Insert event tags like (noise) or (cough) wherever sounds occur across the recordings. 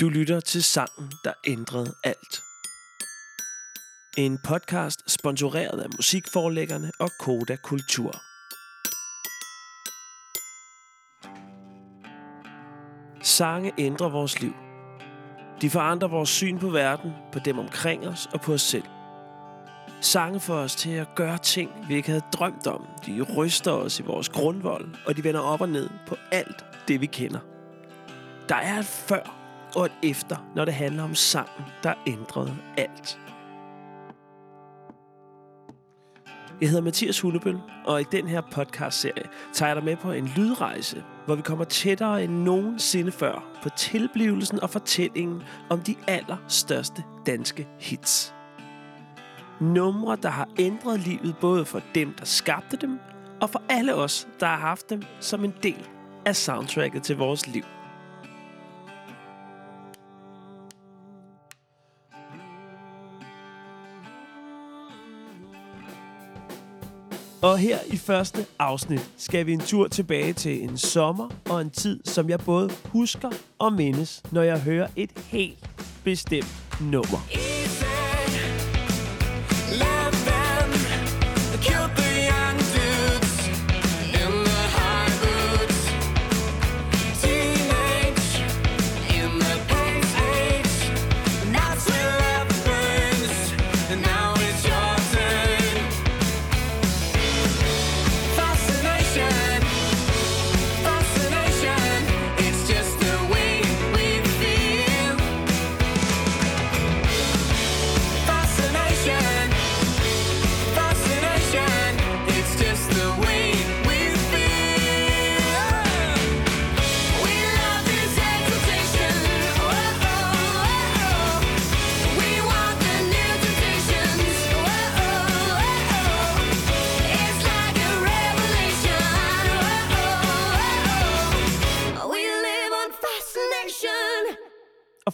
Du lytter til sangen, der ændrede alt. En podcast sponsoreret af musikforlæggerne og Koda Kultur. Sange ændrer vores liv. De forandrer vores syn på verden, på dem omkring os og på os selv. Sange får os til at gøre ting, vi ikke havde drømt om. De ryster os i vores grundvold, og de vender op og ned på alt det, vi kender. Der er et før og et efter, når det handler om sangen, der ændrede alt. Jeg hedder Mathias Hullebøl, og i den her podcast-serie tager jeg dig med på en lydrejse, hvor vi kommer tættere end nogensinde før på tilblivelsen og fortællingen om de allerstørste danske hits. Numre, der har ændret livet både for dem, der skabte dem, og for alle os, der har haft dem som en del af soundtracket til vores liv. Og her i første afsnit skal vi en tur tilbage til en sommer og en tid, som jeg både husker og mindes, når jeg hører et helt bestemt nummer. Yeah.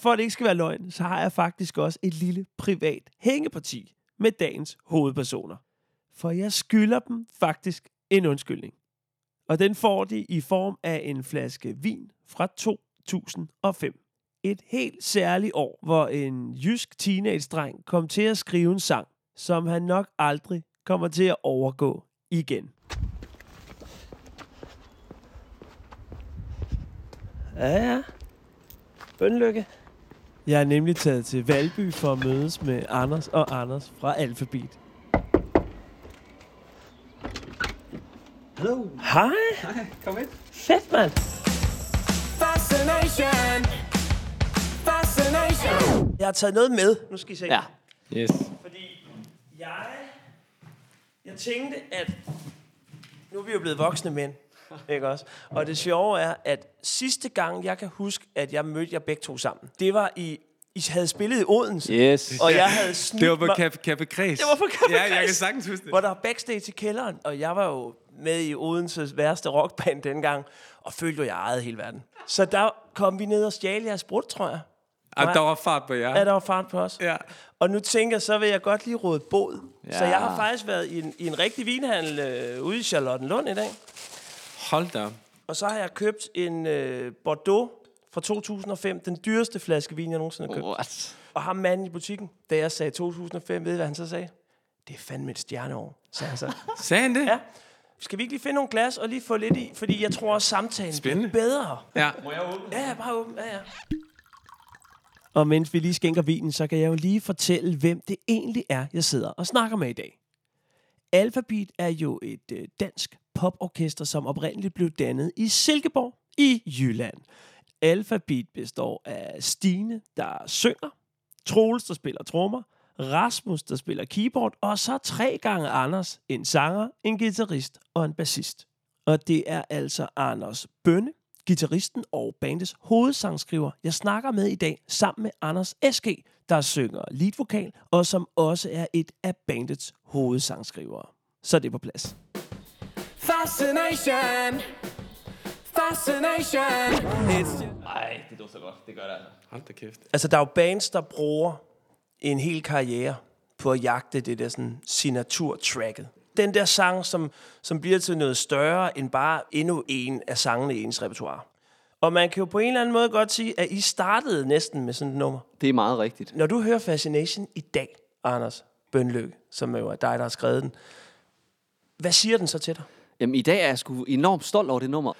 For at det ikke skal være løgn, så har jeg faktisk også et lille privat hængeparti med dagens hovedpersoner. For jeg skylder dem faktisk en undskyldning. Og den får de i form af en flaske vin fra 2005. Et helt særligt år, hvor en jysk teenage-dreng kom til at skrive en sang, som han nok aldrig kommer til at overgå igen. Ja, ja. Bønlykke. Jeg er nemlig taget til Valby for at mødes med Anders og Anders fra Alphabet. Hallo. Hej. Hej, kom ind. Fedt, mand. Fascination. Fascination. Jeg har taget noget med. Nu skal I se. Ja. Yes. Fordi jeg, jeg tænkte, at nu er vi jo blevet voksne mænd. Ikke også? Og det sjove er, at sidste gang, jeg kan huske, at jeg mødte jer begge to sammen, det var i, I havde spillet i Odense. Yes. Og jeg havde snydt Det var på mig- Café, Café Kreds. Det var på Café Ja, jeg kan sagtens huske det. hvor der var backstage i kælderen, og jeg var jo med i Odenses værste rockband dengang, og følte jo, jeg ejede hele verden. Så der kom vi ned og stjal jeres brud, tror jeg. Ah, der var fart på jer. Ja, der var fart på os. Ja. Og nu tænker jeg, så vil jeg godt lige råde båd. Ja. Så Ja. jeg har faktisk været i en, i en rigtig vinhandel øh, ude i Charlottenlund i dag. Hold da. Og så har jeg købt en øh, Bordeaux fra 2005. Den dyreste flaske vin, jeg nogensinde har købt. What? Og ham manden i butikken, da jeg sagde 2005, ved I, hvad han så sagde? Det er fandme et stjerneår, sagde han så. (laughs) Sagde han det? Ja. Skal vi ikke lige finde nogle glas og lige få lidt i? Fordi jeg tror også, samtalen Spændende. bliver bedre. Ja. Ja, ja, bare åben. Ja, ja. Og mens vi lige skænker vinen, så kan jeg jo lige fortælle, hvem det egentlig er, jeg sidder og snakker med i dag. Alphabet er jo et øh, dansk poporkester, som oprindeligt blev dannet i Silkeborg i Jylland. Alphabet består af Stine, der synger, Troels, der spiller trommer, Rasmus, der spiller keyboard, og så tre gange Anders, en sanger, en guitarist og en bassist. Og det er altså Anders Bønne, gitarristen og bandets hovedsangskriver, jeg snakker med i dag, sammen med Anders S.G., der synger leadvokal, og som også er et af bandets hovedsangskrivere. Så er på plads. Fascination. Fascination. It's Nej, det dufter godt. Det gør det altså. Hold da kæft. Altså, der er jo bands, der bruger en hel karriere på at jagte det der sådan signaturtracket. Den der sang, som, som bliver til noget større end bare endnu en af sangene i ens repertoire. Og man kan jo på en eller anden måde godt sige, at I startede næsten med sådan et nummer. Det er meget rigtigt. Når du hører Fascination i dag, Anders Bønløg, som jo er dig, der har skrevet den, hvad siger den så til dig? Jamen, i dag er jeg sgu enormt stolt over det nummer.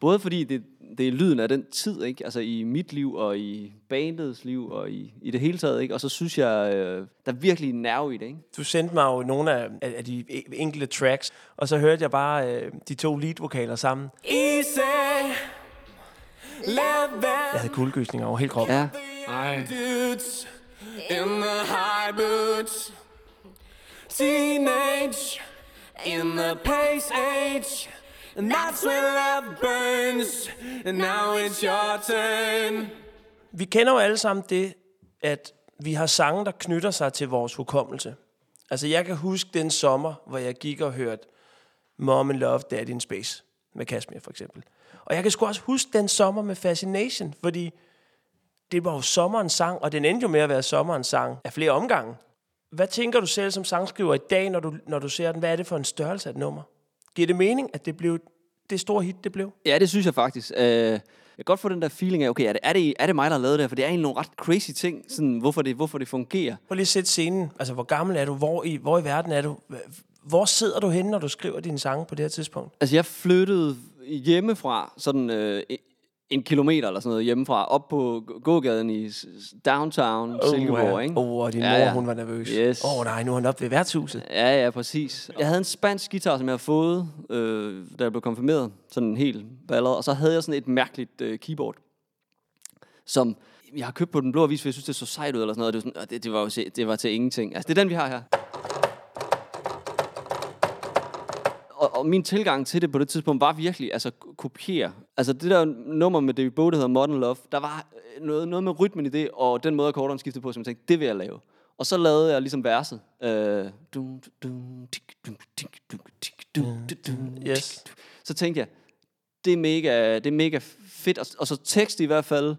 Både fordi det, det er lyden af den tid, ikke? Altså i mit liv og i bandets liv og i, i det hele taget, ikke? Og så synes jeg, øh, der er virkelig en nerve i det, ikke? Du sendte mig jo nogle af, af, af de e- enkelte tracks, og så hørte jeg bare øh, de to leadvokaler sammen. Easy, jeg havde guldgysninger over hele kroppen. Ja. In the high boots. Teenage in the pace age. And that's when love burns. And now it's your turn. Vi kender jo alle sammen det, at vi har sange, der knytter sig til vores hukommelse. Altså, jeg kan huske den sommer, hvor jeg gik og hørte Mom and Love, Daddy in Space med Kashmir for eksempel. Og jeg kan sgu også huske den sommer med Fascination, fordi det var jo sommerens sang, og den endte jo med at være sommerens sang af flere omgange. Hvad tænker du selv som sangskriver i dag, når du, når du ser den? Hvad er det for en størrelse af et nummer? Giver det mening, at det blev det store hit, det blev? Ja, det synes jeg faktisk. Øh, jeg kan godt få den der feeling af, okay, er det, er det, er det mig, der har lavet det her? For det er egentlig nogle ret crazy ting, sådan, hvorfor, det, hvorfor det fungerer. Prøv lige at sætte scenen. Altså, hvor gammel er du? Hvor i, hvor i verden er du? Hvor sidder du henne, når du skriver dine sange på det her tidspunkt? Altså, jeg flyttede hjemmefra, sådan øh, en kilometer eller sådan noget hjemmefra, op på gågaden i downtown Silkeborg, ikke? Åh, oh, og din Ja, mor, ja. hun var nervøs. Yes. Åh oh, nej, nu er han oppe ved værtshuset. Ja, ja, præcis. Jeg havde en spansk guitar, som jeg havde fået, øh, da jeg blev konfirmeret. Sådan en helt ballade. Og så havde jeg sådan et mærkeligt øh, keyboard, som jeg har købt på den blå avis, for jeg synes, det så sejt ud eller sådan noget. og Det, var, sådan, det, det, var, jo det var til ingenting. Altså, det er den, vi har her. Og, og min tilgang til det på det tidspunkt var virkelig altså kopiere. Altså det der nummer med David Bowie, der hedder Modern Love, der var øh, noget, noget med rytmen i det, og den måde, akkorderne skiftede på, som jeg tænkte, det vil jeg lave. Og så lavede jeg ligesom verset. Øh, Yes. Så tænkte jeg, det er mega, det er mega fedt. Og, og så tekst i hvert fald,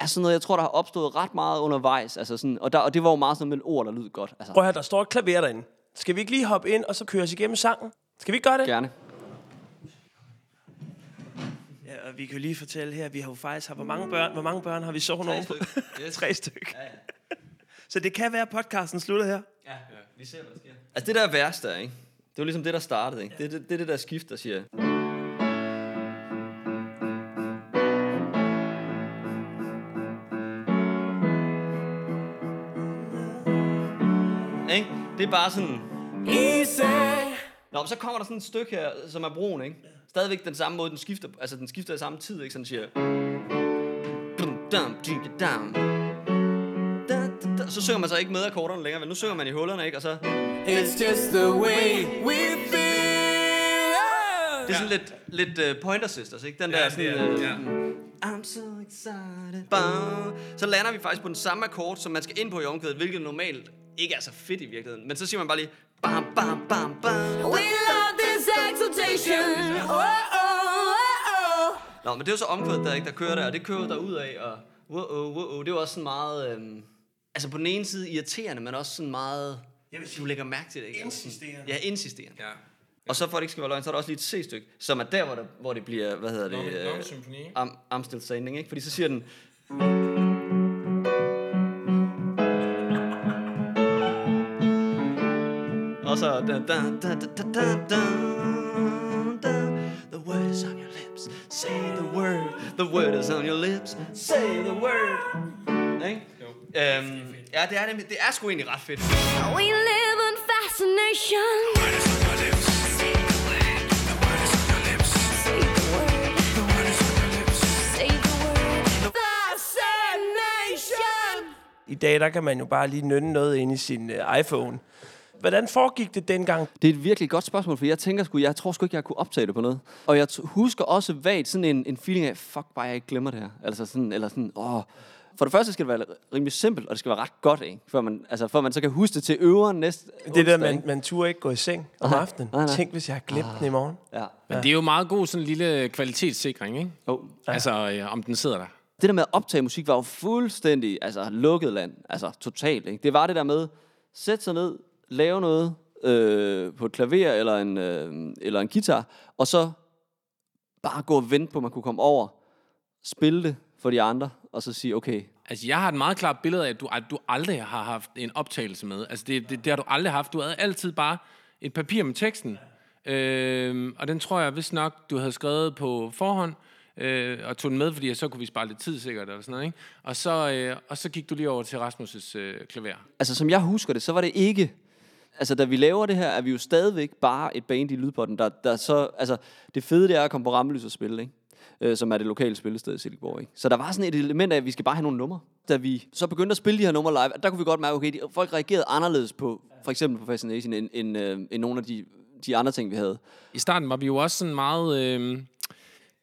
er sådan noget, jeg tror, der har opstået ret meget undervejs. Altså sådan, og, der, og det var jo meget sådan med ord, der lød godt. Altså, Prøv at høre, der står et klaver derinde. Skal vi ikke lige hoppe ind, og så køre os igennem sangen? Skal vi ikke gøre det? gerne. Ja, og vi kan jo lige fortælle her, at vi har jo faktisk har, hvor mange børn, hvor mange børn har vi sovet over på? (laughs) Tre stykker. Ja, ja. Så det kan være, at podcasten slutter her. Ja, vi ser, hvad der sker. Altså det der er værst der, ikke? Det var ligesom det, der startede, ikke? Det er det, det, er det der skift, der siger... Ikke? Det er bare sådan... Easy. Nå, men så kommer der sådan et stykke her, som er broen, ikke? Stadigvæk den samme måde, den skifter, altså den skifter i samme tid, ikke? Sådan siger... Så synger man så ikke med akkorderne længere, men nu synger man i hullerne, ikke? Og så... It's just the way we feel. Det er sådan lidt, lidt uh, Pointer Sisters, ikke? Den der sådan... Uh, ja. I'm so excited. Bam. Så lander vi faktisk på den samme akkord, som man skal ind på i omkvædet, hvilket normalt ikke er så fedt i virkeligheden. Men så siger man bare lige... Bam, bam, bam, bam. We love this exultation. Oh, oh, oh, oh. Nå, men det er jo så omkvædet, der, ikke, der kører der, og det kører der ud af, og wow, wow, wow, det er jo også sådan meget... Øhm, altså på den ene side irriterende, men også sådan meget... Jeg vil sige, du lægger mærke til det, ikke? Insisterende. Ja, insisterende. Ja. Og så for at det ikke skal være løgn, så er der også lige et C-stykke, som er der, hvor, der, hvor det bliver, hvad hedder det? Normal- øh, still standing, ikke? Fordi så siger den... så... Da, da, da, da, da, da, da, da. The word is on your lips. Say the word. The word is on your lips. Say the word. Ikke? Øhm, ja, det er, nemlig- det er sgu egentlig ret fedt. We live in fascination. Say the word. Say the word. Fascination. I dag, der kan man jo bare lige nynne noget ind i sin uh, iPhone. Hvordan foregik det dengang? Det er et virkelig godt spørgsmål, for jeg tænker sgu, jeg tror sgu ikke, jeg kunne optage det på noget. Og jeg t- husker også vagt sådan en, en feeling af, fuck bare, jeg ikke glemmer det her. Altså sådan, eller sådan, åh. For det første skal det være rimelig simpelt, og det skal være ret godt, ikke? Før man, altså, før man så kan huske det til øveren næste Det der, onsdag, man, ikke? man turde ikke gå i seng om Nej, aftenen. nej, nej. Tænk, hvis jeg har glemt den i morgen. Ja. Men det er jo meget god sådan en lille kvalitetssikring, ikke? Oh. Altså, øh, om den sidder der. Det der med at optage musik var jo fuldstændig altså, lukket land. Altså totalt. Ikke? Det var det der med, sætte sig ned, lave noget øh, på et klaver eller en, øh, eller en guitar, og så bare gå og vente på, at man kunne komme over. spille det for de andre, og så sige, okay, Altså, jeg har et meget klart billede af, at du, at du aldrig har haft en optagelse med. Altså, det, det, det har du aldrig haft. Du havde altid bare et papir med teksten. Øh, og den tror jeg, hvis nok, du havde skrevet på forhånd, øh, og tog den med, fordi så kunne vi spare lidt tid sikkert, eller sådan noget, ikke? Og så, øh, og så gik du lige over til Rasmus' øh, klaver. altså som jeg husker det, så var det ikke... Altså, da vi laver det her, er vi jo stadigvæk bare et band i Lydpotten, der, der så... Altså, det fede, det er at komme på Rammelys og spille, ikke? Øh, som er det lokale spillested i Silkeborg, ikke? Så der var sådan et element af, at vi skal bare have nogle numre. Da vi så begyndte at spille de her numre live, der kunne vi godt mærke, okay, de, folk reagerede anderledes på, for eksempel på Fascination, end, end, øh, end nogle af de, de andre ting, vi havde. I starten var vi jo også sådan meget... Øh,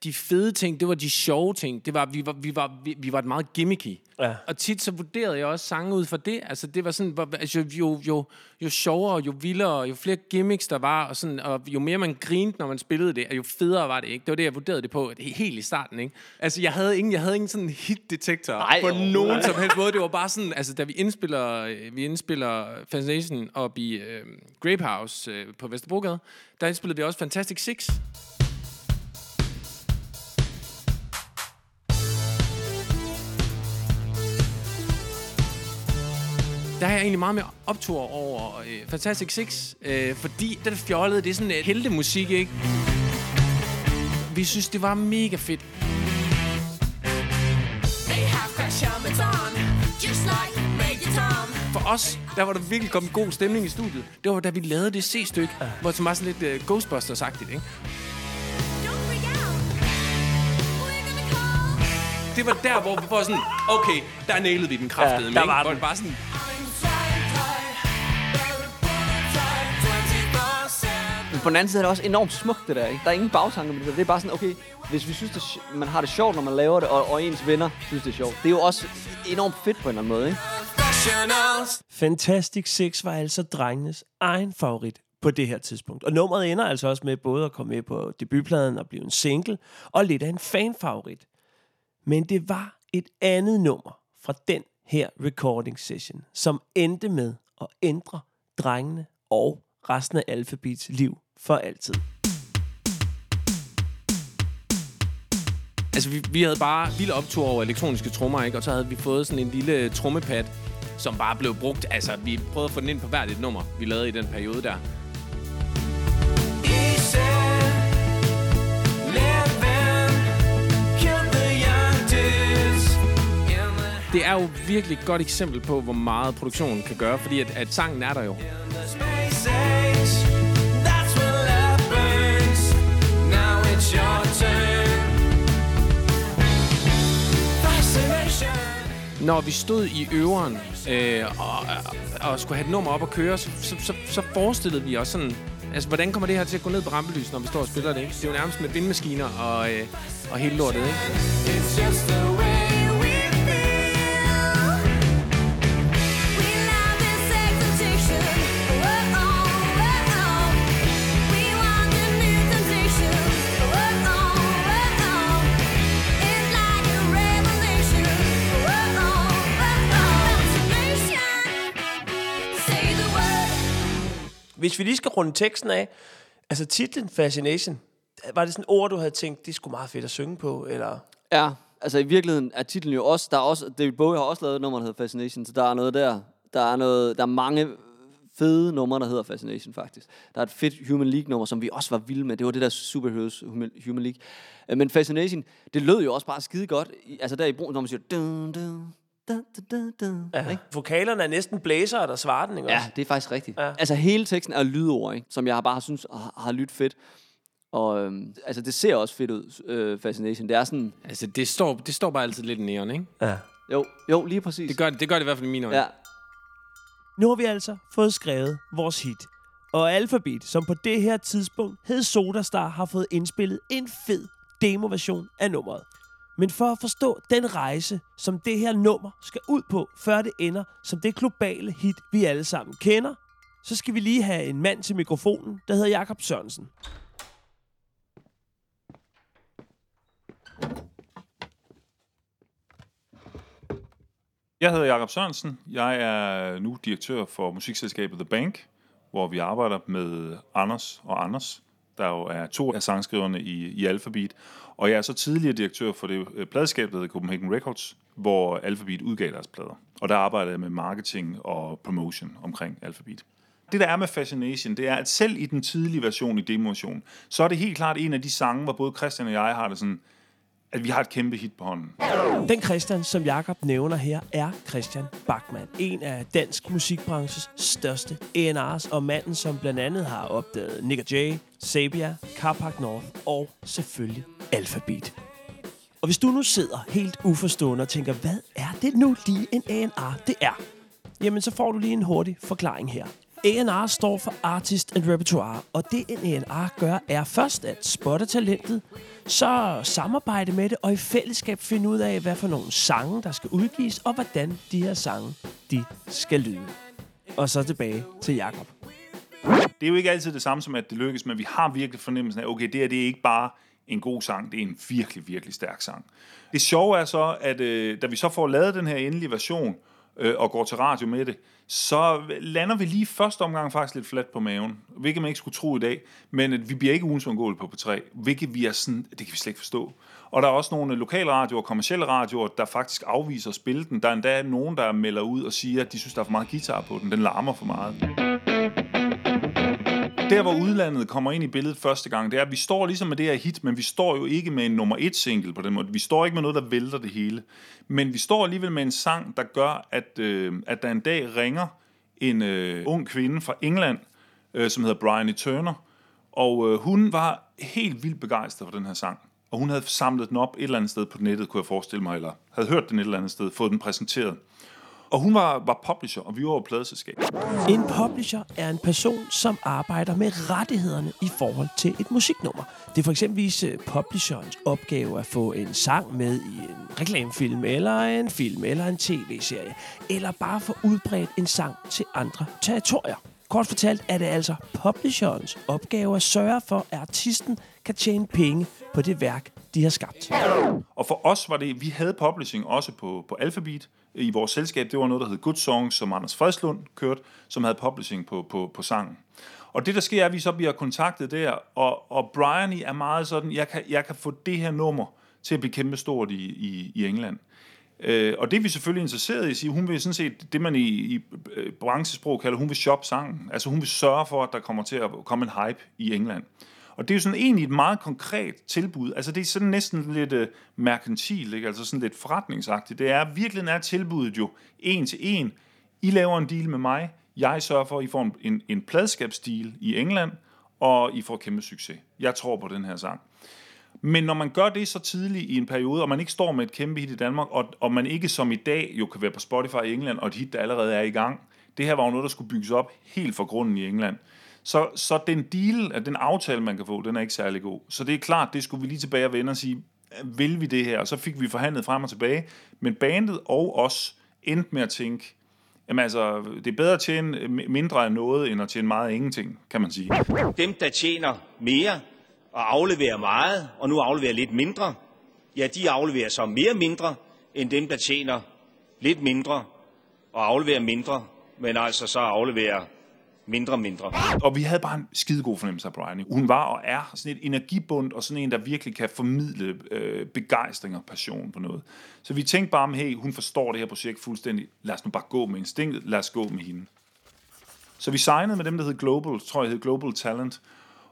de fede ting, det var de sjove ting. Det var, vi, var, vi, var, vi, vi var et meget gimmicky. Ja. Og tit så vurderede jeg også sange ud fra det. Altså det var sådan, hvor- altså, jo, jo, jo sjovere, jo vildere, jo flere gimmicks der var, og, sådan, og jo mere man grinte, når man spillede det, og jo federe var det, ikke? Det var det, jeg vurderede det på he- helt i starten, ikke? Altså jeg havde ingen, jeg havde ingen sådan hit-detektor Nej, på overhovedet nogen som helst måde. Det var bare sådan, altså da vi indspiller, øh, vi indspiller Fascination op i øh, Grape House øh, på Vesterbrogade, der indspillede vi også Fantastic Six. Der har jeg egentlig meget mere optur over øh, Fantastic Six, øh, fordi den fjollede, det er sådan et heltemusik, ikke? Vi synes, det var mega fedt. For os, der var der virkelig kommet god stemning i studiet. Det var da vi lavede det C-stykke, ja. hvor det var sådan lidt øh, Ghostbusters-agtigt, ikke? Det var der, hvor vi var sådan, okay, der nailede vi den kraftede, Ja, der var Hvor den. det bare sådan, Men på den anden side er det også enormt smukt, det der, ikke? Der er ingen bagtanker med det. Det er bare sådan, okay, hvis vi synes, det, man har det sjovt, når man laver det, og, og ens venner synes, det er sjovt. Det er jo også enormt fedt på en eller anden måde, ikke? Fantastic Six var altså drengenes egen favorit på det her tidspunkt. Og nummeret ender altså også med både at komme med på debutpladen og blive en single, og lidt af en fanfavorit. Men det var et andet nummer fra den her recording session, som endte med at ændre drengene og resten af Alphabets liv for altid. Altså, vi, vi havde bare vild optur over elektroniske trommer, ikke? Og så havde vi fået sådan en lille trommepad, som bare blev brugt. Altså, vi prøvede at få den ind på hvert et nummer, vi lavede i den periode der. Det er jo virkelig et godt eksempel på, hvor meget produktionen kan gøre, fordi at, at sangen er der jo. Når vi stod i øveren øh, og, og, skulle have et nummer op at køre, så, så, så, så forestillede vi os sådan, altså hvordan kommer det her til at gå ned på rampelys, når vi står og spiller det, ikke? Det er jo nærmest med vindmaskiner og, øh, og hele lortet, ikke? It's just the way Hvis vi lige skal runde teksten af, altså titlen Fascination, var det sådan et ord, du havde tænkt, det skulle meget fedt at synge på, eller... Ja, altså i virkeligheden er titlen jo også, der er også, David Bowie har også lavet et nummer, der hedder Fascination, så der er noget der. Der er, noget, der er mange fede numre, der hedder Fascination faktisk. Der er et fedt Human League-nummer, som vi også var vilde med. Det var det der Superheroes Human, League. Øh, men Fascination, det lød jo også bare skide godt. Altså der i brug, når man siger... Dun, dun, da, da, da, da, Ja. ikke? Vokalerne er næsten blæsere, der svarer den, ikke Ja, også? det er faktisk rigtigt. Ja. Altså hele teksten er lydord, ikke? som jeg bare synes har, har lyttet fedt. Og øhm, altså det ser også fedt ud, øh, Fascination. Det er sådan... Altså, det står, det står bare altid lidt i neon, ikke? Ja. Jo, jo lige præcis. Det gør det, det, gør det i hvert fald i mine øjne. Ja, Nu har vi altså fået skrevet vores hit. Og Alphabet, som på det her tidspunkt hed Sodastar, har fået indspillet en fed demoversion af nummeret. Men for at forstå den rejse, som det her nummer skal ud på, før det ender som det globale hit, vi alle sammen kender, så skal vi lige have en mand til mikrofonen, der hedder Jakob Sørensen. Jeg hedder Jakob Sørensen. Jeg er nu direktør for musikselskabet The Bank, hvor vi arbejder med Anders og Anders, der jo er to af sangskriverne i, i Alphabet. Og jeg er så tidligere direktør for det øh, pladeskab, der hedder Copenhagen Records, hvor Alphabet udgav deres plader. Og der arbejder jeg med marketing og promotion omkring Alphabet. Det, der er med Fascination, det er, at selv i den tidlige version i demoversion, så er det helt klart en af de sange, hvor både Christian og jeg har det sådan, at vi har et kæmpe hit på hånden. Den Christian, som Jakob nævner her, er Christian Bachmann. En af dansk musikbranches største A&R's, og manden, som blandt andet har opdaget Nick Jay, Sabia, Carpark North og selvfølgelig Alphabet. Og hvis du nu sidder helt uforstående og tænker, hvad er det nu lige en A&R det er? Jamen, så får du lige en hurtig forklaring her. A&R står for Artist and Repertoire, og det en A&R gør, er først at spotte talentet, så samarbejde med det, og i fællesskab finde ud af, hvad for nogle sange, der skal udgives, og hvordan de her sange, de skal lyde. Og så tilbage til Jakob. Det er jo ikke altid det samme som, at det lykkes, men vi har virkelig fornemmelsen af, okay, det her det er ikke bare en god sang, det er en virkelig, virkelig stærk sang. Det sjove er så, at øh, da vi så får lavet den her endelige version, øh, og går til radio med det, så lander vi lige første omgang faktisk lidt fladt på maven, hvilket man ikke skulle tro i dag, men at vi bliver ikke ugens på P3, hvilket vi er sådan, det kan vi slet ikke forstå. Og der er også nogle lokale radioer og kommersielle radioer, der faktisk afviser at spille den. Der er endda nogen, der melder ud og siger, at de synes, der er for meget guitar på den. Den larmer for meget der, hvor udlandet kommer ind i billedet første gang, det er, at vi står ligesom med det her hit, men vi står jo ikke med en nummer et single på den måde. Vi står ikke med noget, der vælter det hele. Men vi står alligevel med en sang, der gør, at, øh, at der en dag ringer en øh, ung kvinde fra England, øh, som hedder Bryony Turner, og øh, hun var helt vildt begejstret for den her sang. Og hun havde samlet den op et eller andet sted på nettet, kunne jeg forestille mig, eller havde hørt den et eller andet sted, fået den præsenteret. Og hun var, var publisher, og vi var pladeselskab. En publisher er en person, som arbejder med rettighederne i forhold til et musiknummer. Det er for eksempel øh, publisherens opgave at få en sang med i en reklamefilm, eller en film, eller en tv-serie, eller bare få udbredt en sang til andre territorier. Kort fortalt er det altså publisherens opgave at sørge for, at artisten kan tjene penge på det værk, de har skabt. Og for os var det, vi havde publishing også på, på Alphabet, øh, i vores selskab, det var noget, der hed Good Songs, som Anders Fredslund kørte, som havde publishing på, på, på sangen. Og det, der sker, er, at vi så bliver kontaktet der, og, og Brian er meget sådan, jeg kan, jeg kan få det her nummer til at blive kæmpe stort i, i, i England. Øh, og det er vi selvfølgelig interesseret i at sige, hun vil sådan set, det man i, i øh, branchesprog kalder, hun vil shoppe sangen. Altså hun vil sørge for, at der kommer til at komme en hype i England. Og det er jo sådan egentlig et meget konkret tilbud. Altså det er sådan næsten lidt uh, merkantil, ikke? altså sådan lidt forretningsagtigt. Det er, virkelig er tilbuddet jo en til en. I laver en deal med mig, jeg sørger for, at I får en, en, en pladskabsdeal i England, og I får kæmpe succes. Jeg tror på den her sang. Men når man gør det så tidligt i en periode, og man ikke står med et kæmpe hit i Danmark, og, og man ikke som i dag jo kan være på Spotify i England, og et hit, der allerede er i gang, det her var jo noget, der skulle bygges op helt fra grunden i England. Så, så den deal, den aftale, man kan få, den er ikke særlig god. Så det er klart, det skulle vi lige tilbage og vende og sige, vil vi det her? Og så fik vi forhandlet frem og tilbage. Men bandet og os endte med at tænke, Jamen altså, det er bedre at tjene mindre af noget, end at tjene meget af ingenting, kan man sige. Dem, der tjener mere og afleverer meget, og nu afleverer lidt mindre, ja, de afleverer så mere mindre, end dem, der tjener lidt mindre og afleverer mindre, men altså så afleverer mindre og mindre. Og vi havde bare en skidegod fornemmelse af Bryony. Hun var og er sådan et energibund, og sådan en, der virkelig kan formidle øh, begejstring og passion på noget. Så vi tænkte bare, hey, hun forstår det her projekt fuldstændig. Lad os nu bare gå med instinktet. Lad os gå med hende. Så vi signede med dem, der hed Global, tror jeg hed Global Talent.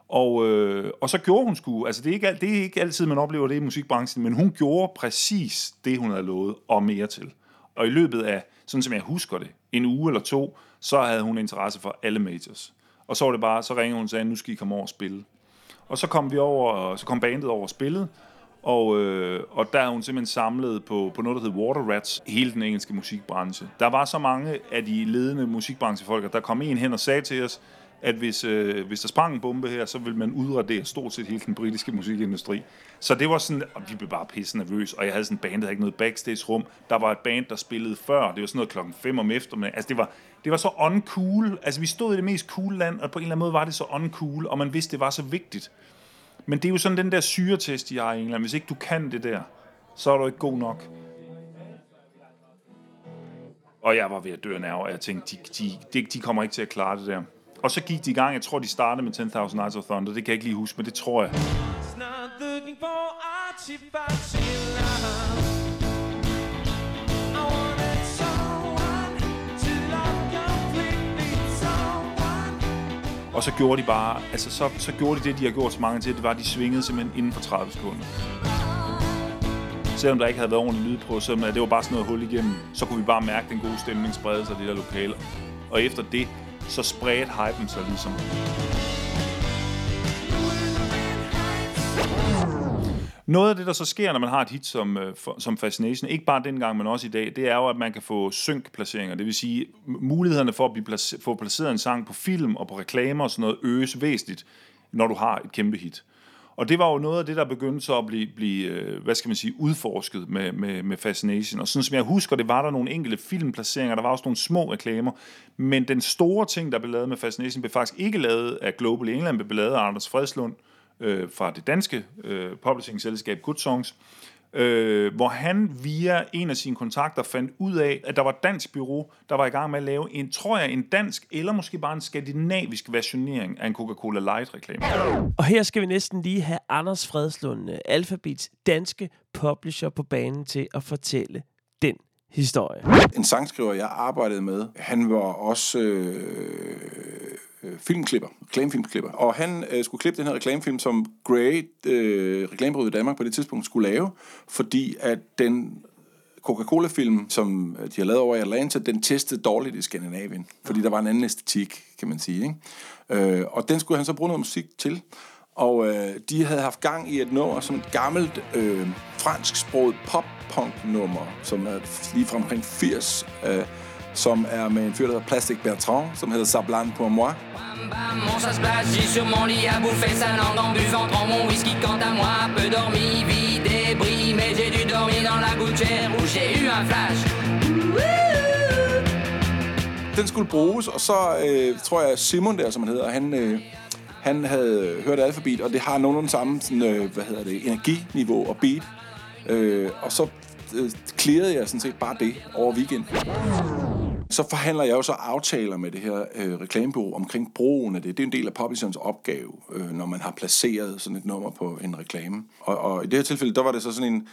Og, øh, og så gjorde hun sgu, altså det er, ikke, det er ikke altid, man oplever det i musikbranchen, men hun gjorde præcis det, hun havde lovet, og mere til. Og i løbet af, sådan som jeg husker det, en uge eller to, så havde hun interesse for alle majors. Og så var det bare, så ringede hun og sagde, nu skal I komme over og spille. Og så kom vi over, så kom bandet over og spillede, og, øh, og der er hun simpelthen samlet på, på noget, der hedder Water Rats, hele den engelske musikbranche. Der var så mange af de ledende musikbranchefolk, at der kom en hen og sagde til os, at hvis, øh, hvis der sprang en bombe her, så ville man udradere stort set hele den britiske musikindustri. Så det var sådan, og vi blev bare pisse nervøs, og jeg havde sådan en band, der havde ikke noget backstage-rum. Der var et band, der spillede før, det var sådan noget klokken 5 om eftermiddagen. Altså det var, det var så uncool. Altså vi stod i det mest cool land, og på en eller anden måde var det så uncool, og man vidste, det var så vigtigt. Men det er jo sådan den der syretest, jeg har i England. Hvis ikke du kan det der, så er du ikke god nok. Og jeg var ved at dø af nerve, og jeg tænkte, de, de, de, de kommer ikke til at klare det der. Og så gik de i gang, jeg tror, de startede med 10.000 Nights of Thunder, det kan jeg ikke lige huske, men det tror jeg. Og så gjorde de bare, altså så, så gjorde de det, de har gjort så mange til, det var, at de svingede simpelthen inden for 30 sekunder. Selvom der ikke havde været ordentlig lyd på, selvom det var bare sådan noget hul igennem, så kunne vi bare mærke den gode stemning sprede sig i det der lokale. Og efter det, så spredte hypen sig ligesom. Noget af det, der så sker, når man har et hit som, øh, som Fascination, ikke bare dengang, men også i dag, det er jo, at man kan få synk-placeringer. Det vil sige, mulighederne for at blive place- få placeret en sang på film og på reklamer og sådan noget, øges væsentligt, når du har et kæmpe hit. Og det var jo noget af det, der begyndte så at blive, blive øh, hvad skal man sige, udforsket med, med, med Fascination. Og sådan som jeg husker, det var der nogle enkelte filmplaceringer, der var også nogle små reklamer. Men den store ting, der blev lavet med Fascination, blev faktisk ikke lavet af Global England, blev lavet af Anders Fredslund øh, fra det danske øh, publishing-selskab Good Songs, øh, hvor han via en af sine kontakter fandt ud af, at der var et dansk bureau, der var i gang med at lave en, tror jeg, en dansk eller måske bare en skandinavisk versionering af en Coca-Cola Light-reklame. Og her skal vi næsten lige have Anders Fredslund, øh, Alphabets danske publisher, på banen til at fortælle den historie. en sangskriver, jeg arbejdede med, han var også øh, øh, filmklipper, reklamefilmklipper. Og han øh, skulle klippe den her reklamefilm, som Grey, øh, reklamebureauet i Danmark på det tidspunkt, skulle lave, fordi at den Coca-Cola-film, som øh, de har lavet over i Atlanta, den testede dårligt i Skandinavien, fordi der var en anden æstetik, kan man sige. Ikke? Øh, og den skulle han så bruge noget musik til. Og øh, de havde haft gang i et nummer, som et gammelt øh, fransksproget pop-punk-nummer, som er lige fra omkring 80, øh, som er med en fyr, der hedder Plastic Bertrand, som hedder Sablan pour moi. Bam, bam, on ça se place, sur mon lit à bouffer sa langue en buvant trop mon whisky. Quant à moi, peu dormi, vie débris, mais j'ai dû dormir dans la gouttière où j'ai eu un flash. Den skulle bruges, og så øh, tror jeg, Simon der, som han hedder, han, øh, han havde hørt alfabet, og det har nogenlunde samme sådan, øh, hvad hedder det, energiniveau og beat. Øh, og så øh, clearede jeg sådan set bare det over weekenden. Så forhandler jeg jo så aftaler med det her øh, reklamebureau omkring brugen af det. Det er en del af publisherens opgave, øh, når man har placeret sådan et nummer på en reklame. Og, og i det her tilfælde, der var det så sådan en,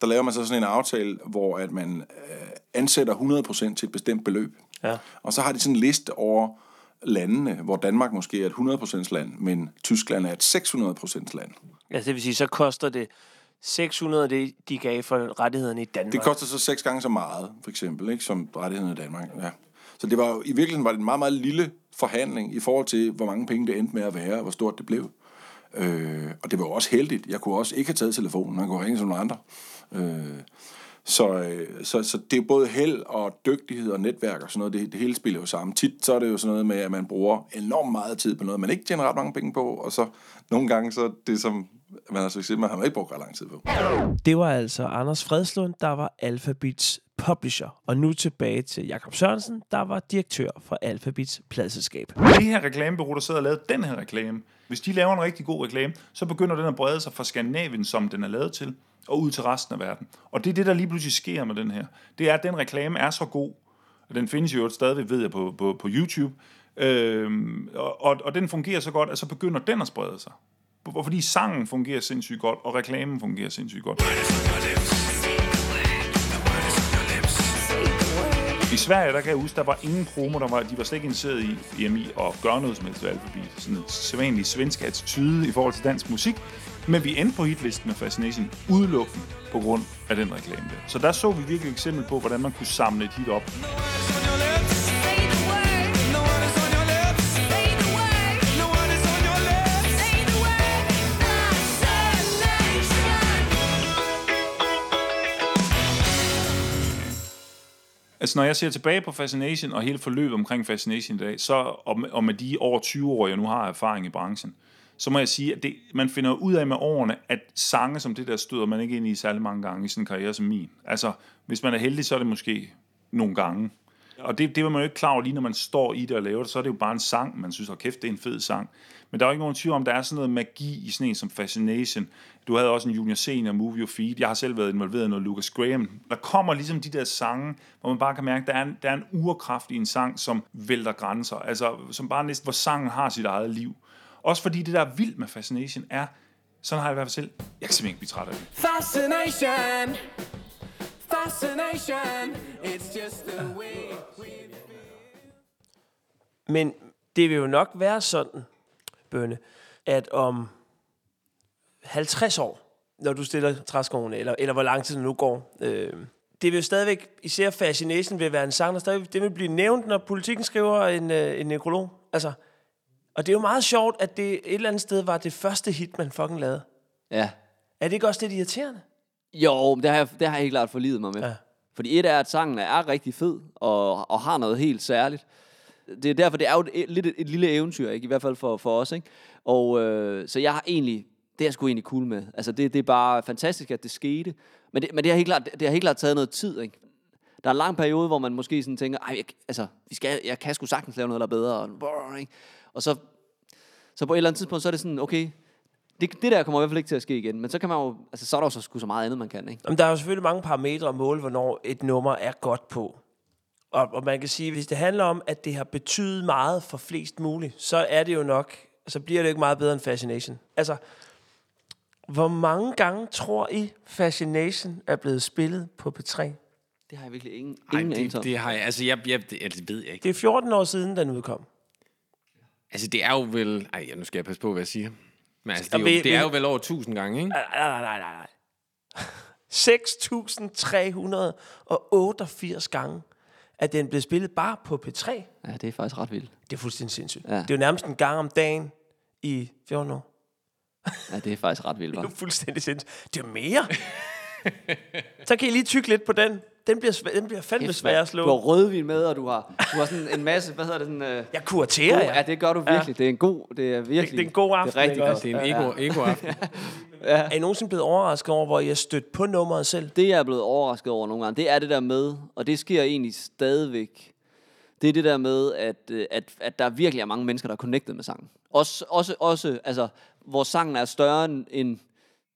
der laver man så sådan en aftale, hvor at man øh, ansætter 100% til et bestemt beløb. Ja. Og så har de sådan en liste over landene, hvor Danmark måske er et 100% land, men Tyskland er et 600% land. Altså det vil sige, så koster det 600 det, de gav for rettighederne i Danmark. Det koster så seks gange så meget, for eksempel, ikke, som rettighederne i Danmark. Ja. Så det var jo, i virkeligheden var det en meget, meget lille forhandling i forhold til, hvor mange penge det endte med at være, og hvor stort det blev. Øh, og det var jo også heldigt. Jeg kunne også ikke have taget telefonen, man kunne ringe til nogle andre. Øh, så, øh, så, så det er både held og dygtighed og netværk og sådan noget, det, det hele spiller jo sammen. Tit så er det jo sådan noget med, at man bruger enormt meget tid på noget, man ikke tjener ret mange penge på, og så nogle gange så det, som man har succes med, har man ikke brugt ret lang tid på. Det var altså Anders Fredslund, der var Alphabets publisher. Og nu tilbage til Jakob Sørensen, der var direktør for Alphabets pladselskab. Det her reklamebureau, der sidder og lavede den her reklame, hvis de laver en rigtig god reklame, så begynder den at brede sig fra Skandinavien, som den er lavet til, og ud til resten af verden. Og det er det, der lige pludselig sker med den her. Det er, at den reklame er så god, og den findes jo stadigvæk, ved jeg, på, på, på YouTube, øhm, og, og, og den fungerer så godt, at så begynder den at sprede sig. Fordi sangen fungerer sindssygt godt, og reklamen fungerer sindssygt godt. Sverige, der kan jeg huske, der var ingen promo, der var, de var slet ikke interesseret i, i, at gøre noget som helst ved alfabet. Sådan en sædvanlig svensk attitude i forhold til dansk musik. Men vi endte på hitlisten med Fascination udelukkende på grund af den reklame der. Så der så vi virkelig et eksempel på, hvordan man kunne samle et hit op. Altså, når jeg ser tilbage på Fascination og hele forløbet omkring Fascination i dag, så, og med, og med de over 20 år, jeg nu har erfaring i branchen, så må jeg sige, at det, man finder ud af med årene, at sange som det der støder man ikke ind i særlig mange gange i sådan en karriere som min. Altså, hvis man er heldig, så er det måske nogle gange. Og det, det var man jo ikke klar over lige, når man står i det og laver det. Så er det jo bare en sang, man synes, at kæft, det er en fed sang. Men der er jo ikke nogen tvivl om, der er sådan noget magi i sådan en som Fascination. Du havde også en Junior Senior, Move Your Feet. Jeg har selv været involveret i noget Lucas Graham. Der kommer ligesom de der sange, hvor man bare kan mærke, at der er en, der er en urkraft i en sang, som vælter grænser. Altså, som bare næsten, hvor sangen har sit eget liv. Også fordi det, der er vildt med Fascination, er, sådan har jeg i hvert fald selv, jeg kan simpelthen ikke blive træt af det. Fascination. Fascination. It's just the way we Men det vil jo nok være sådan, Bønne, at om 50 år, når du stiller træskoene, eller, eller hvor lang tid det nu går, øh, det vil jo stadigvæk, især Fascination vil være en sang, der stadig, det vil blive nævnt, når politikken skriver en, øh, en nekrolog. Altså, og det er jo meget sjovt, at det et eller andet sted var det første hit, man fucking lavede. Ja. Er det ikke også lidt irriterende? Jo, det har, jeg, det har jeg helt klart forlidet mig med. Ja. Fordi et er, at sangen er rigtig fed, og, og har noget helt særligt. Det er derfor, det er jo et, lidt et, et lille eventyr, ikke? i hvert fald for, for os. Ikke? Og øh, så jeg har egentlig, det er jeg sgu egentlig cool med. Altså, det, det er bare fantastisk, at det skete. Men det, men det, har helt klart, det har helt klart taget noget tid. Ikke? Der er en lang periode, hvor man måske sådan tænker, Ej, jeg, altså, vi skal, jeg kan sgu sagtens lave noget, der er bedre. Og, brrr, ikke? og så, så på et eller andet tidspunkt, så er det sådan, okay, det, det der kommer i hvert fald ikke til at ske igen. Men så kan man jo, altså, så er der jo så sgu så meget andet, man kan. Ikke? Jamen, der er jo selvfølgelig mange parametre at måle, hvornår et nummer er godt på. Og, og man kan sige, hvis det handler om, at det har betydet meget for flest muligt, så er det jo nok, så bliver det ikke meget bedre end Fascination. Altså, hvor mange gange tror I, Fascination er blevet spillet på P3? Det har jeg virkelig ingen, Ej, ingen anelse det, det har jeg, altså, jeg, jeg, det, det ved jeg ikke. Det er 14 år siden, den udkom. Altså, det er jo vel... Ej, nu skal jeg passe på, hvad jeg siger. Men altså, det, er jo, vi- det er jo vel over 1000 gange, ikke? Nej, nej, nej, nej, nej. 6.388 gange er den blevet spillet bare på P3. Ja, det er faktisk ret vildt. Det er fuldstændig sindssygt. Ja. Det er jo nærmest en gang om dagen i 14 år. Ja, det er faktisk ret vildt, (laughs) Det er fuldstændig sindssygt. Det er mere. (laughs) Så kan I lige tykke lidt på den. Den bliver, sv- den bliver fandme Kæft, svær at slå. Du har rødvin med, og du har, du har sådan en masse, hvad hedder det, sådan... Øh, Jeg kuraterer, god, ja. ja, det gør du virkelig. Det er en god, det er virkelig... Det- det er en god aften, Det er rigtig ikke godt. Det er en ego, ego-aften. (laughs) Er I nogensinde blevet overrasket over, hvor har stødt på nummeret selv? Det jeg er blevet overrasket over nogle gange, det er det der med, og det sker egentlig stadigvæk, det er det der med, at, øh, at, at der virkelig er mange mennesker, der er connected med sangen. Også, også, også altså, hvor sangen er større end,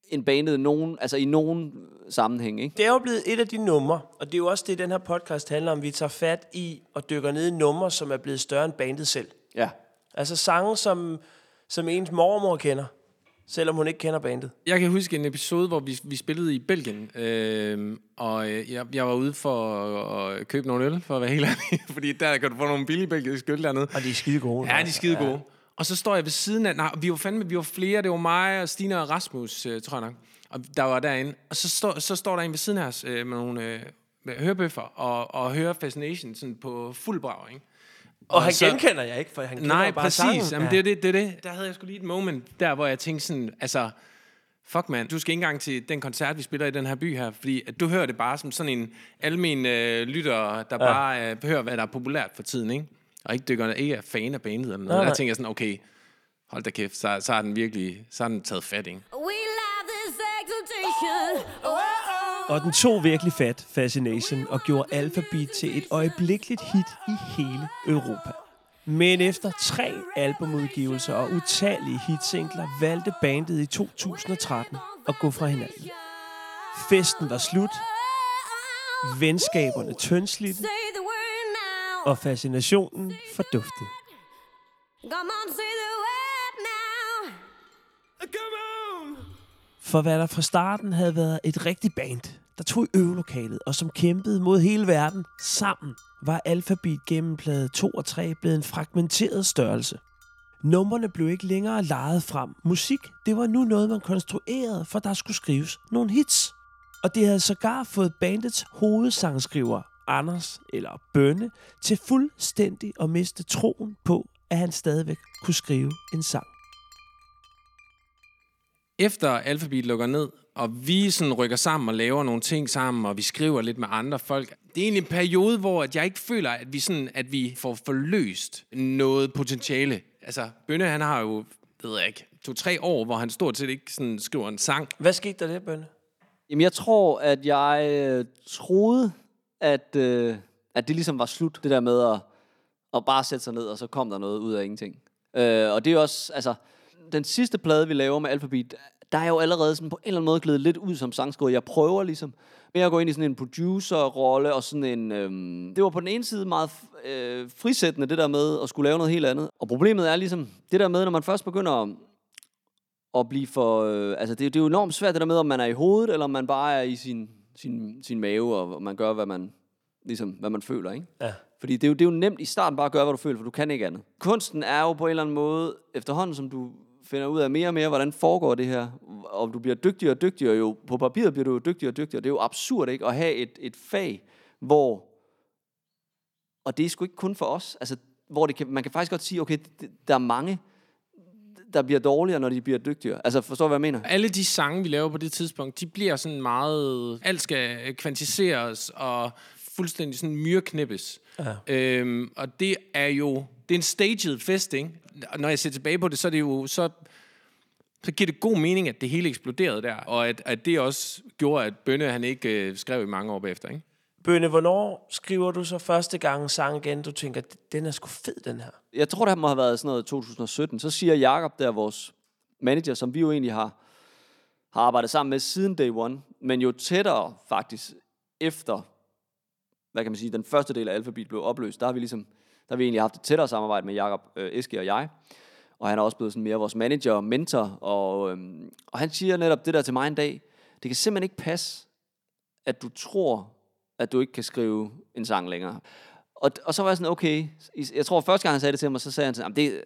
end, bandet nogen, altså i nogen sammenhæng, ikke? Det er jo blevet et af de numre, og det er jo også det, den her podcast handler om. Vi tager fat i og dykker ned i numre, som er blevet større end bandet selv. Ja. Altså sange, som, som ens mormor kender, selvom hun ikke kender bandet. Jeg kan huske en episode, hvor vi, vi spillede i Belgien, øh, og jeg, jeg var ude for at, at købe nogle øl, for at være helt ærlig, (laughs) fordi der kan du få nogle billige belgiske øl dernede. Og de er skide gode. Ja, de er skide gode. Og så står jeg ved siden af... Nej, vi var fandme, vi var flere. Det var mig og Stine og Rasmus, øh, tror jeg nok. Og der var derinde. Og så, står, så står der en ved siden af os øh, med nogle øh, hørebøffer og, og hører Fascination sådan på fuld brag, ikke? Og han genkender jeg ikke, for han kender Nej, bare præcis. sangen. Jamen, det er det, det er det. Der havde jeg sgu lige et moment, der hvor jeg tænkte sådan, altså, fuck man, du skal ikke engang til den koncert, vi spiller i den her by her, fordi at du hører det bare som sådan en almen øh, lytter, der ja. bare øh, hører, hvad der er populært for tiden, ikke? Og ikke dykker, ikke er fan af bandet eller noget. Nej, Der tænker jeg sådan, okay, hold da kæft, så, så har den virkelig, så har den taget fat, ikke? We love this exaltation. Oh, oh, oh. Og den tog virkelig fat, Fascination, og gjorde Alphabet til et øjeblikkeligt hit i hele Europa. Men efter tre albumudgivelser og utallige hitsingler, valgte bandet i 2013 at gå fra hinanden. Festen var slut, venskaberne tyndslidte, og fascinationen word now. For hvad der fra starten havde været et rigtigt band, der tog i øvelokalet og som kæmpede mod hele verden sammen, var Alphabet gennem plade 2 og 3 blevet en fragmenteret størrelse. Numrene blev ikke længere lejet frem. Musik, det var nu noget, man konstruerede, for der skulle skrives nogle hits. Og det havde sågar fået bandets hovedsangskriver, Anders eller Bønne, til fuldstændig at miste troen på, at han stadigvæk kunne skrive en sang. efter Alphabet lukker ned, og vi sådan rykker sammen og laver nogle ting sammen, og vi skriver lidt med andre folk. Det er egentlig en periode, hvor at jeg ikke føler, at vi, sådan, at vi får forløst noget potentiale. Altså, Bønne, han har jo, ved jeg ikke, to-tre år, hvor han stort set ikke sådan skriver en sang. Hvad skete der der, Bønne? Jamen, jeg tror, at jeg øh, troede, at, øh, At det ligesom var slut, det der med at, at bare sætte sig ned, og så kom der noget ud af ingenting. Øh, og det er også, altså, den sidste plade, vi laver med Alphabet, der er jo allerede sådan på en eller anden måde glædet lidt ud som sangskriver. Jeg prøver ligesom med at gå ind i sådan en producer-rolle, og sådan en... Øhm, det var på den ene side meget øh, frisættende, det der med at skulle lave noget helt andet. Og problemet er ligesom, det der med, når man først begynder at, at blive for... Øh, altså, det, det er jo enormt svært, det der med, om man er i hovedet, eller om man bare er i sin, sin, sin mave, og man gør, hvad man, ligesom, hvad man føler, ikke? Ja. Fordi det er, jo, det er jo nemt i starten bare at gøre, hvad du føler, for du kan ikke andet. Kunsten er jo på en eller anden måde, efterhånden som du finder ud af mere og mere, hvordan foregår det her, og du bliver dygtigere og dygtigere, jo på papiret bliver du jo dygtigere og dygtigere. Det er jo absurd ikke at have et, et fag, hvor, og det er sgu ikke kun for os, altså, hvor det kan, man kan faktisk godt sige, okay, der er mange, der bliver dårligere, når de bliver dygtigere. Altså, forstår du, hvad jeg mener? Alle de sange, vi laver på det tidspunkt, de bliver sådan meget... Alt skal kvantiseres og fuldstændig sådan myreknippes. Ja. Øhm, og det er jo... Det er en staged fest, ikke? Og når jeg ser tilbage på det, så er det jo... Så, så giver det god mening, at det hele eksploderede der. Og at, at det også gjorde, at Bønne han ikke øh, skrev i mange år bagefter, ikke? Bønne, hvornår skriver du så første gang sang igen, du tænker, den er sgu fed, den her? Jeg tror, det må have været sådan noget 2017. Så siger Jakob der, vores manager, som vi jo egentlig har, har arbejdet sammen med siden day one, men jo tættere faktisk efter, hvad kan man sige, den første del af Alphabet blev opløst, der har vi ligesom, der har vi egentlig haft et tættere samarbejde med Jakob øh, Eske og jeg. Og han er også blevet sådan mere vores manager og mentor. Og, øhm, og han siger netop det der til mig en dag, det kan simpelthen ikke passe, at du tror, at du ikke kan skrive en sang længere. Og, og så var jeg sådan, okay, jeg tror første gang han sagde det til mig, så sagde han sådan, det,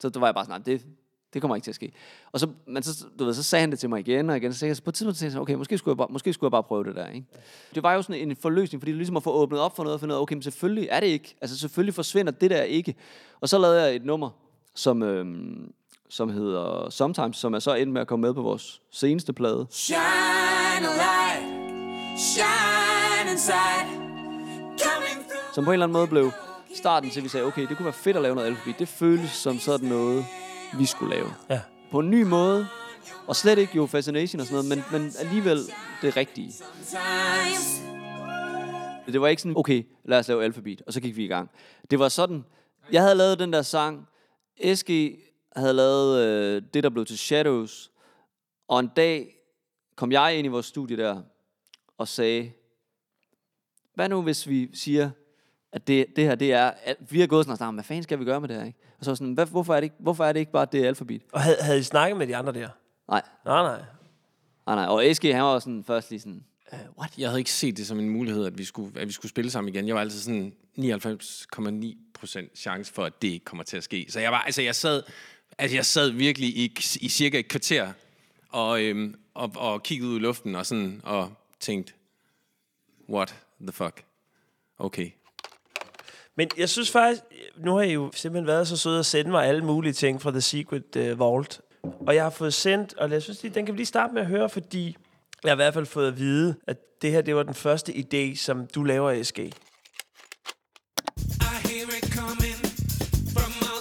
så der var jeg bare sådan, "Nej, det, det kommer ikke til at ske. Og så, men så, du ved, så sagde han det til mig igen og igen, så sagde jeg, så på et tidspunkt tænkte jeg, okay, måske skulle, jeg bare, måske skulle jeg bare prøve det der. Ikke? Det var jo sådan en forløsning, fordi det ligesom at få åbnet op for noget, og finde ud af, okay, men selvfølgelig er det ikke. Altså selvfølgelig forsvinder det der ikke. Og så lavede jeg et nummer, som, øhm, som hedder Sometimes, som er så endt med at komme med på vores seneste plade. Shine a light, shine som på en eller anden måde blev starten til, at vi sagde, okay, det kunne være fedt at lave noget alfabet. Det føles som sådan noget, vi skulle lave. Ja. På en ny måde, og slet ikke jo fascination og sådan noget, men, men alligevel det rigtige. Det var ikke sådan, okay, lad os lave alfabet, og så gik vi i gang. Det var sådan, jeg havde lavet den der sang, SG havde lavet øh, det, der blev til Shadows, og en dag kom jeg ind i vores studie der, og sagde, hvad nu hvis vi siger, at det, det her, det er, at vi har gået sådan og snakket, hvad fanden skal vi gøre med det her, ikke? Og så sådan, hvad, hvorfor, er det ikke, hvorfor er det ikke bare det alfabet? Og havde, havde I snakket med de andre der? Nej, Nej, nej. nej, nej. Og SG, han var sådan først lige sådan, uh, what? Jeg havde ikke set det som en mulighed, at vi skulle, at vi skulle spille sammen igen. Jeg var altid sådan 99,9% chance for, at det ikke kommer til at ske. Så jeg var, altså jeg sad, altså jeg sad virkelig i, i cirka et kvarter og, øhm, og, og kiggede ud i luften og sådan og tænkte, what the fuck? Okay. Men jeg synes faktisk, nu har I jo simpelthen været så søde at sende mig alle mulige ting fra The Secret uh, Vault. Og jeg har fået sendt, og jeg synes lige, den kan vi lige starte med at høre, fordi jeg har i hvert fald fået at vide, at det her, det var den første idé, som du laver, SG. I hear it coming from around.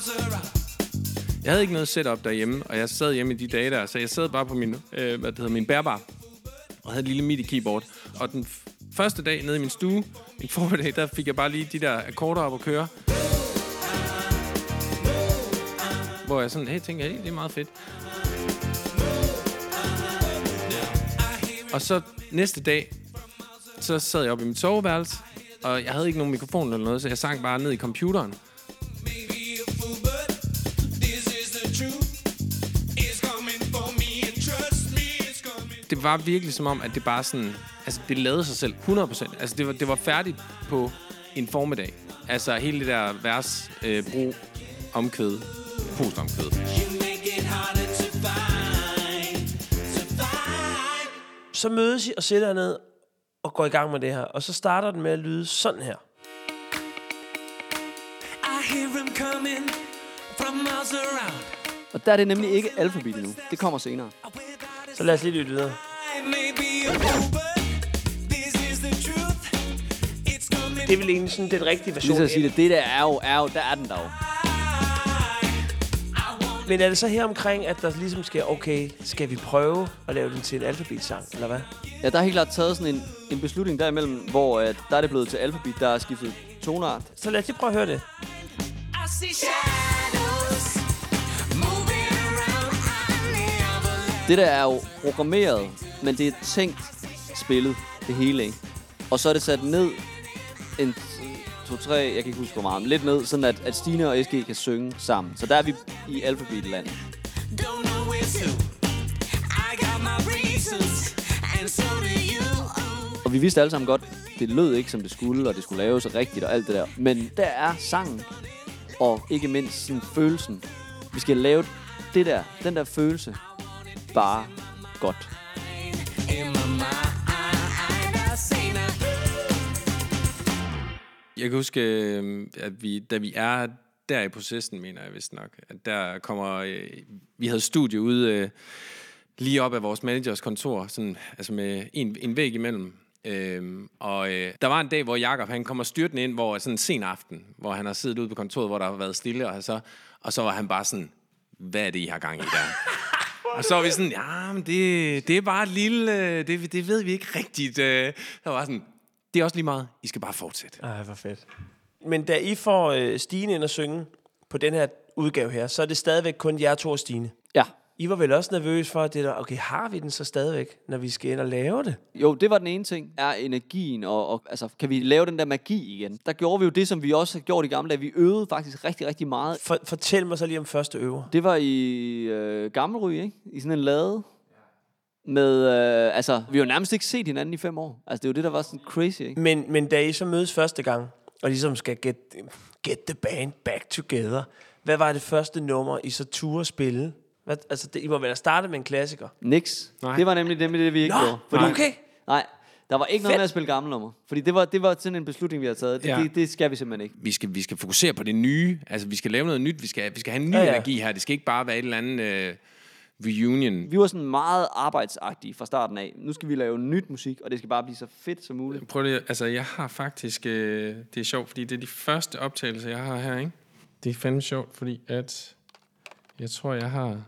Jeg havde ikke noget setup derhjemme, og jeg sad hjemme i de dage der, så jeg sad bare på min, øh, hvad det hedder, min bærbar, og havde et lille MIDI-keyboard. Og den første dag nede i min stue, min formiddag, der fik jeg bare lige de der akkorder op at køre. Hvor jeg sådan, hey, tænker, hey, det er meget fedt. Og så næste dag, så sad jeg oppe i mit soveværelse, og jeg havde ikke nogen mikrofon eller noget, så jeg sang bare ned i computeren. Det var virkelig som om, at det bare sådan... Altså, det lavede sig selv 100%. Altså, det var, det var færdigt på en formiddag. Altså, hele det der vers, øh, brug, omkvæd, postomkvæd. Så mødes I og sætter ned og går i gang med det her. Og så starter den med at lyde sådan her. I hear them coming from miles around. Og der er det nemlig ikke alfabet endnu. Det kommer senere. Så lad os lige lytte videre. Det er vel egentlig sådan den rigtige version. Lige så at sige det, det der er jo, er jo, der er den der jo. Men er det så her omkring, at der ligesom skal, okay, skal vi prøve at lave den til en alfabet-sang, eller hvad? Ja, der er helt klart taget sådan en, en beslutning derimellem, hvor at der er det blevet til alfabet, der er skiftet tonart. Så lad os lige prøve at høre det. Det der er jo programmeret, men det er tænkt spillet, det hele, ikke? Og så er det sat ned en, to, tre, jeg kan ikke huske hvor meget, men lidt ned, sådan at, at Stine og SG kan synge sammen. Så der er vi i alfabetland. don't know where to. I got my reasons, and so do you. Og vi vidste alle sammen godt, det lød ikke som det skulle, og det skulle laves rigtigt og alt det der. Men der er sangen, og ikke mindst sådan følelsen. Vi skal lave det der, den der følelse, bare godt. Jeg kan huske, øh, at vi, da vi er der i processen, mener jeg vist nok, at der kommer... Øh, vi havde studie ude øh, lige op af vores managers kontor, sådan, altså med en, en væg imellem. Øhm, og øh, der var en dag, hvor Jakob han kommer styrtende ind, hvor sådan en sen aften, hvor han har siddet ude på kontoret, hvor der har været stille, og så, og så var han bare sådan, hvad er det, I har gang i der? (laughs) Og så var vi sådan, ja, men det, det er bare et lille, det, det ved vi ikke rigtigt. øh." Der var sådan, det er også lige meget, I skal bare fortsætte. Ej, hvor fedt. Men da I får øh, Stine ind og synge på den her udgave her, så er det stadigvæk kun jer to og Stine. Ja. I var vel også nervøs for, at det der, okay, har vi den så stadigvæk, når vi skal ind og lave det? Jo, det var den ene ting, er energien, og, og altså, kan vi lave den der magi igen? Der gjorde vi jo det, som vi også har gjort i gamle dage. Vi øvede faktisk rigtig, rigtig meget. For, fortæl mig så lige om første øver. Det var i øh, Gammelry, ikke? I sådan en lade. Med, øh, altså, vi har jo nærmest ikke set hinanden i fem år. Altså, det er jo det, der var sådan crazy, ikke? Men, men da I så mødes første gang, og ligesom skal get, get the band back together, hvad var det første nummer, I så turde spille? Hvad, altså, det, I må vel have startet med en klassiker. Nix. Nej. Det var nemlig det, det vi ikke Nå, gjorde. Fordi, okay. Nej, der var ikke noget Fedt. med at spille gamle nummer. Fordi det var, det var sådan en beslutning, vi har taget. Det, Ja. det, det skal vi simpelthen ikke. vi skal, vi skal fokusere på det nye. Altså, vi skal lave noget nyt. Vi skal, vi skal have en ny ja. ja. energi her. Det skal ikke bare være et eller andet øh, reunion. Vi var sådan meget arbejdsagtige fra starten af. Nu skal vi lave nyt musik, og det skal bare blive så fedt som muligt. Prøv lige, altså, jeg har faktisk... Øh, det er sjovt, fordi det er de første optagelser, jeg har her, ikke? Det er fandme sjovt, fordi at... Jeg tror, jeg har...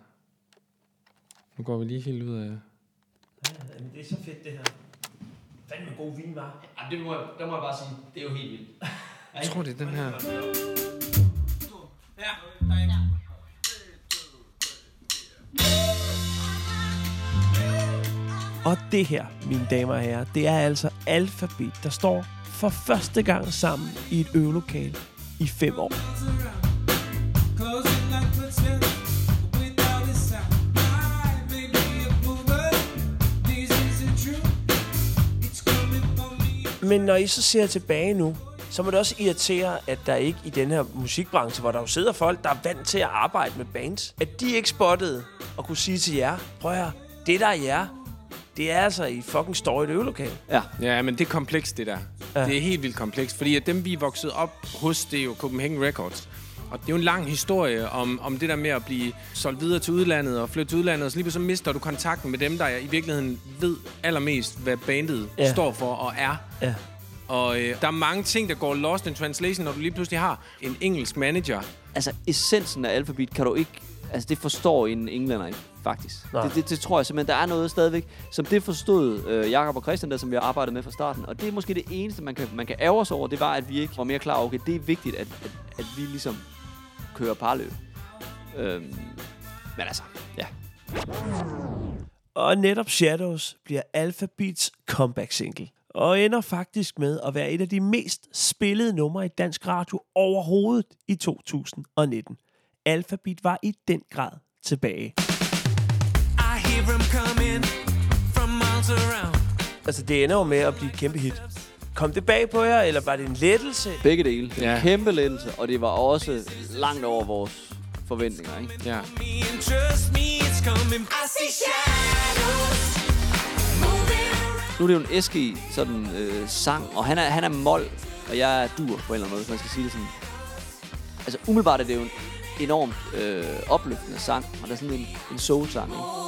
Nu går vi lige helt ud af... Jamen, det er så fedt, det her. Fandme god vin, var. Ja, det må, der må jeg bare sige, det er jo helt vildt. Jeg tror, det er den her. Og det her, mine damer og herrer, det er altså alfabet, der står for første gang sammen i et øvelokale i fem år. Men når I så ser tilbage nu, så må det også irritere, at der ikke i den her musikbranche, hvor der jo sidder folk, der er vant til at arbejde med bands, at de ikke spottede og kunne sige til jer, prøv at høre, det der er jer, det er altså, I fucking står i et øvelokale. Ja. Ja, men det er komplekst, det der. Ja. Det er helt vildt komplekst, fordi at dem, vi er vokset op hos, det er jo Copenhagen Records. Og det er jo en lang historie om, om det der med at blive solgt videre til udlandet og flytte til udlandet, og så lige pludselig mister du kontakten med dem, der i virkeligheden ved allermest, hvad bandet ja. står for og er. Ja. Og øh, der er mange ting, der går lost in translation, når du lige pludselig har en engelsk manager. Altså, essensen af alfabet kan du ikke... Altså, det forstår en englænder ikke, faktisk. Nej. Det, det, det, tror jeg simpelthen, der er noget stadigvæk, som det forstod øh, Jakob og Christian, der, som vi har arbejdet med fra starten. Og det er måske det eneste, man kan, man kan ærge sig over, det var, at vi ikke var mere klar over, okay, det er vigtigt, at, at, at vi ligesom kører parløb. Øhm, men altså, ja. Og netop Shadows bliver Alphabets comeback single. Og ender faktisk med at være et af de mest spillede numre i dansk radio overhovedet i 2019. Alphabet var i den grad tilbage. Hear coming from miles around. Altså, det ender jo med at blive et kæmpe hit. Kom det bag på jer, eller var det en lettelse? Begge dele. Det var Ja. en kæmpe lettelse, og det var også langt over vores forventninger, ikke? Ja. Nu er det jo en SG sådan øh, sang, og han er, han er mol, og jeg er dur på en eller anden måde, hvis man skal sige det sådan. Altså umiddelbart er det jo en enormt øh, opløftende sang, og der er sådan en, en soul-sang. Ikke?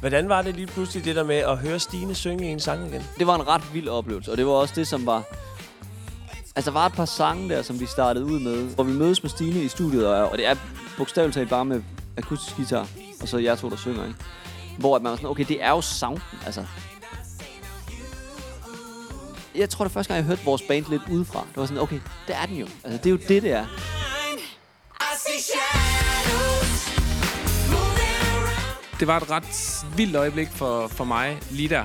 Hvordan var det lige pludselig det der med at høre Stine synge en sang igen? Det var en ret vild oplevelse, og det var også det, som var Altså, der var et par sange der, som vi startede ud med, hvor vi mødes med Stine i studiet, og, og det er bogstaveligt talt bare med akustisk guitar, og så jeg to, der synger, ikke? Hvor at man var sådan, okay, det er jo sounden, altså. Jeg tror, det første gang, jeg hørte vores band lidt udefra. Det var sådan, okay, det er den jo. Altså, det er jo det, det er. Det var et ret vildt øjeblik for, for mig lige der.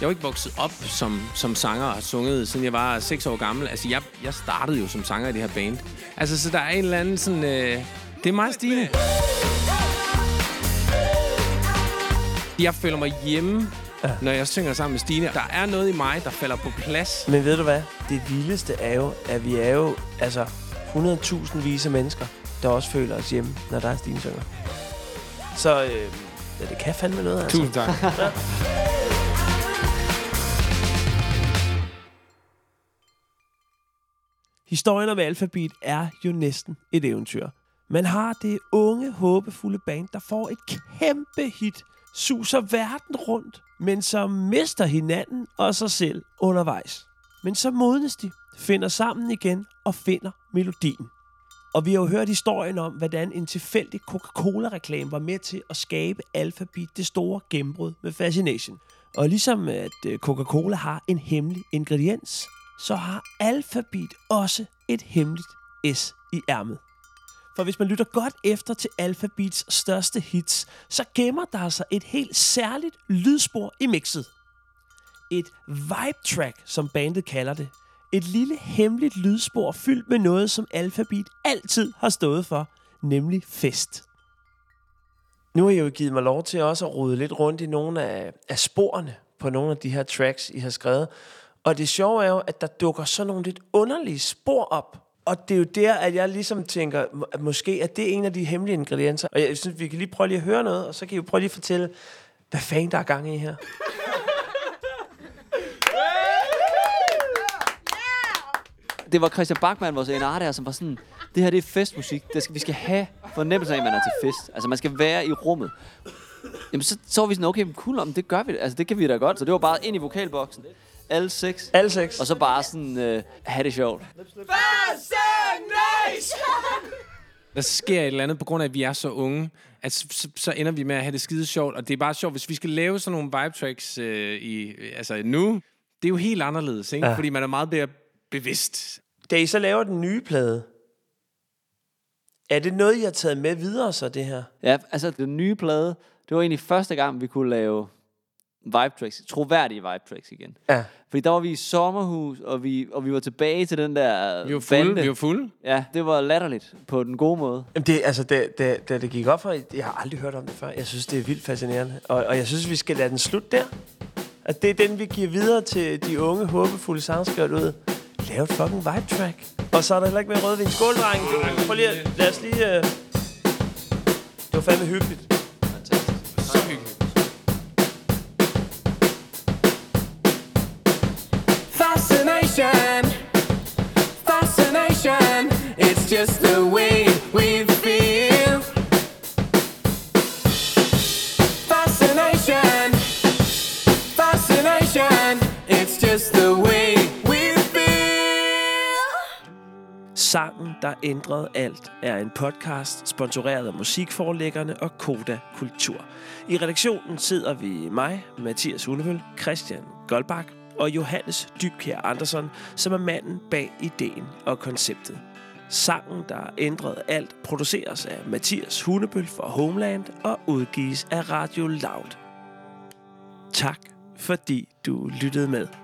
Jeg var ikke vokset op som, som sanger og har sunget, siden jeg var 6 år gammel. Altså, jeg, jeg startede jo som sanger i det her band. Altså, så der er en eller anden sådan... Øh, det er meget Stine. Jeg føler mig hjemme, ja. når jeg synger sammen med Stine. Der er noget i mig, der falder på plads. Men ved du hvad? Det vildeste er jo, at vi er jo altså 100.000 vise mennesker, der også føler os hjemme, når der er Stine synger. Så øh, ja, det kan fandme noget, altså. Tusind tak. (laughs) Historien om Alphabet er jo næsten et eventyr. Man har det unge, håbefulde band, der får et kæmpe hit, suser verden rundt, men som mister hinanden og sig selv undervejs. Men så modnes de, finder sammen igen og finder melodien. Og vi har jo hørt historien om, hvordan en tilfældig Coca-Cola-reklame var med til at skabe Alphabet det store gennembrud med Fascination. Og ligesom at øh, Coca-Cola har en hemmelig ingrediens, så har Alphabet også et hemmeligt S i ærmet. For hvis man lytter godt efter til Alphabets største hits, så gemmer der sig et helt særligt lydspor i mixet. Et vibe track, som bandet kalder det. Et lille hemmeligt lydspor fyldt med noget, som Alphabet altid har stået for, nemlig fest. Nu har I jo givet mig lov til også at rode lidt rundt i nogle af, af sporene på nogle af de her tracks, I har skrevet. Og det sjove er jo, at der dukker sådan nogle lidt underlige spor op. Og det er jo der, at jeg ligesom tænker, at måske at det er en af de hemmelige ingredienser. Og jeg synes, vi kan lige prøve lige at høre noget, og så kan I jo prøve lige at fortælle, hvad fanden der er gang i her. Det var Christian Bachmann, vores NR der, som var sådan, det her det er festmusik. Det skal, vi skal have fornemmelsen af, at man er til fest. Altså, man skal være i rummet. Jamen, så, så var vi sådan, okay, cool, om det gør vi. Altså, det kan vi da godt. Så det var bare ind i vokalboksen. Alle seks. Alle seks. Og så bare sådan, øh, have det sjovt. (laughs) Der sker et eller andet, på grund af, at vi er så unge, at så, så- ender vi med at have det skide sjovt. Og det er bare sjovt, hvis vi skal lave sådan nogle vibe tracks øh, i, altså nu, det er jo helt anderledes, ikke? Ja. Fordi man er meget mere bevidst. Da I så laver den nye plade, er det noget, I har taget med videre så, det her? Ja, altså, den nye plade, det var egentlig første gang, vi kunne lave vibe tracks. Troværdige vibe tracks igen. Ja. Fordi der var vi i sommerhus, og vi, og vi var tilbage til den der Vi var fulde, bande. vi var fulde. Ja, det var latterligt på den gode måde. Jamen det, altså, da, da, da det gik op for, jeg har aldrig hørt om det før. Jeg synes, det er vildt fascinerende. Og, og jeg synes, vi skal lade den slutte der. At det er den, vi giver videre til de unge, håbefulde sangskriver ud. Lav et fucking vibe track. Og så er der heller ikke mere rødvin. Skål, drenge. Prøv lige lad os lige... Uh... Det var fandme hyggeligt. Just the way we feel. Fascination, fascination, it's just the way we feel. Sangen, der ændrede alt, er en podcast sponsoreret af musikforlæggerne og Koda Kultur. I redaktionen sidder vi mig, Mathias Hunevøl, Christian Goldbach og Johannes Dybkjær Andersen, som er manden bag ideen og konceptet. Sangen, der ændrede alt, produceres af Mathias Hunebøl for Homeland og udgives af Radio Loud. Tak, fordi du lyttede med.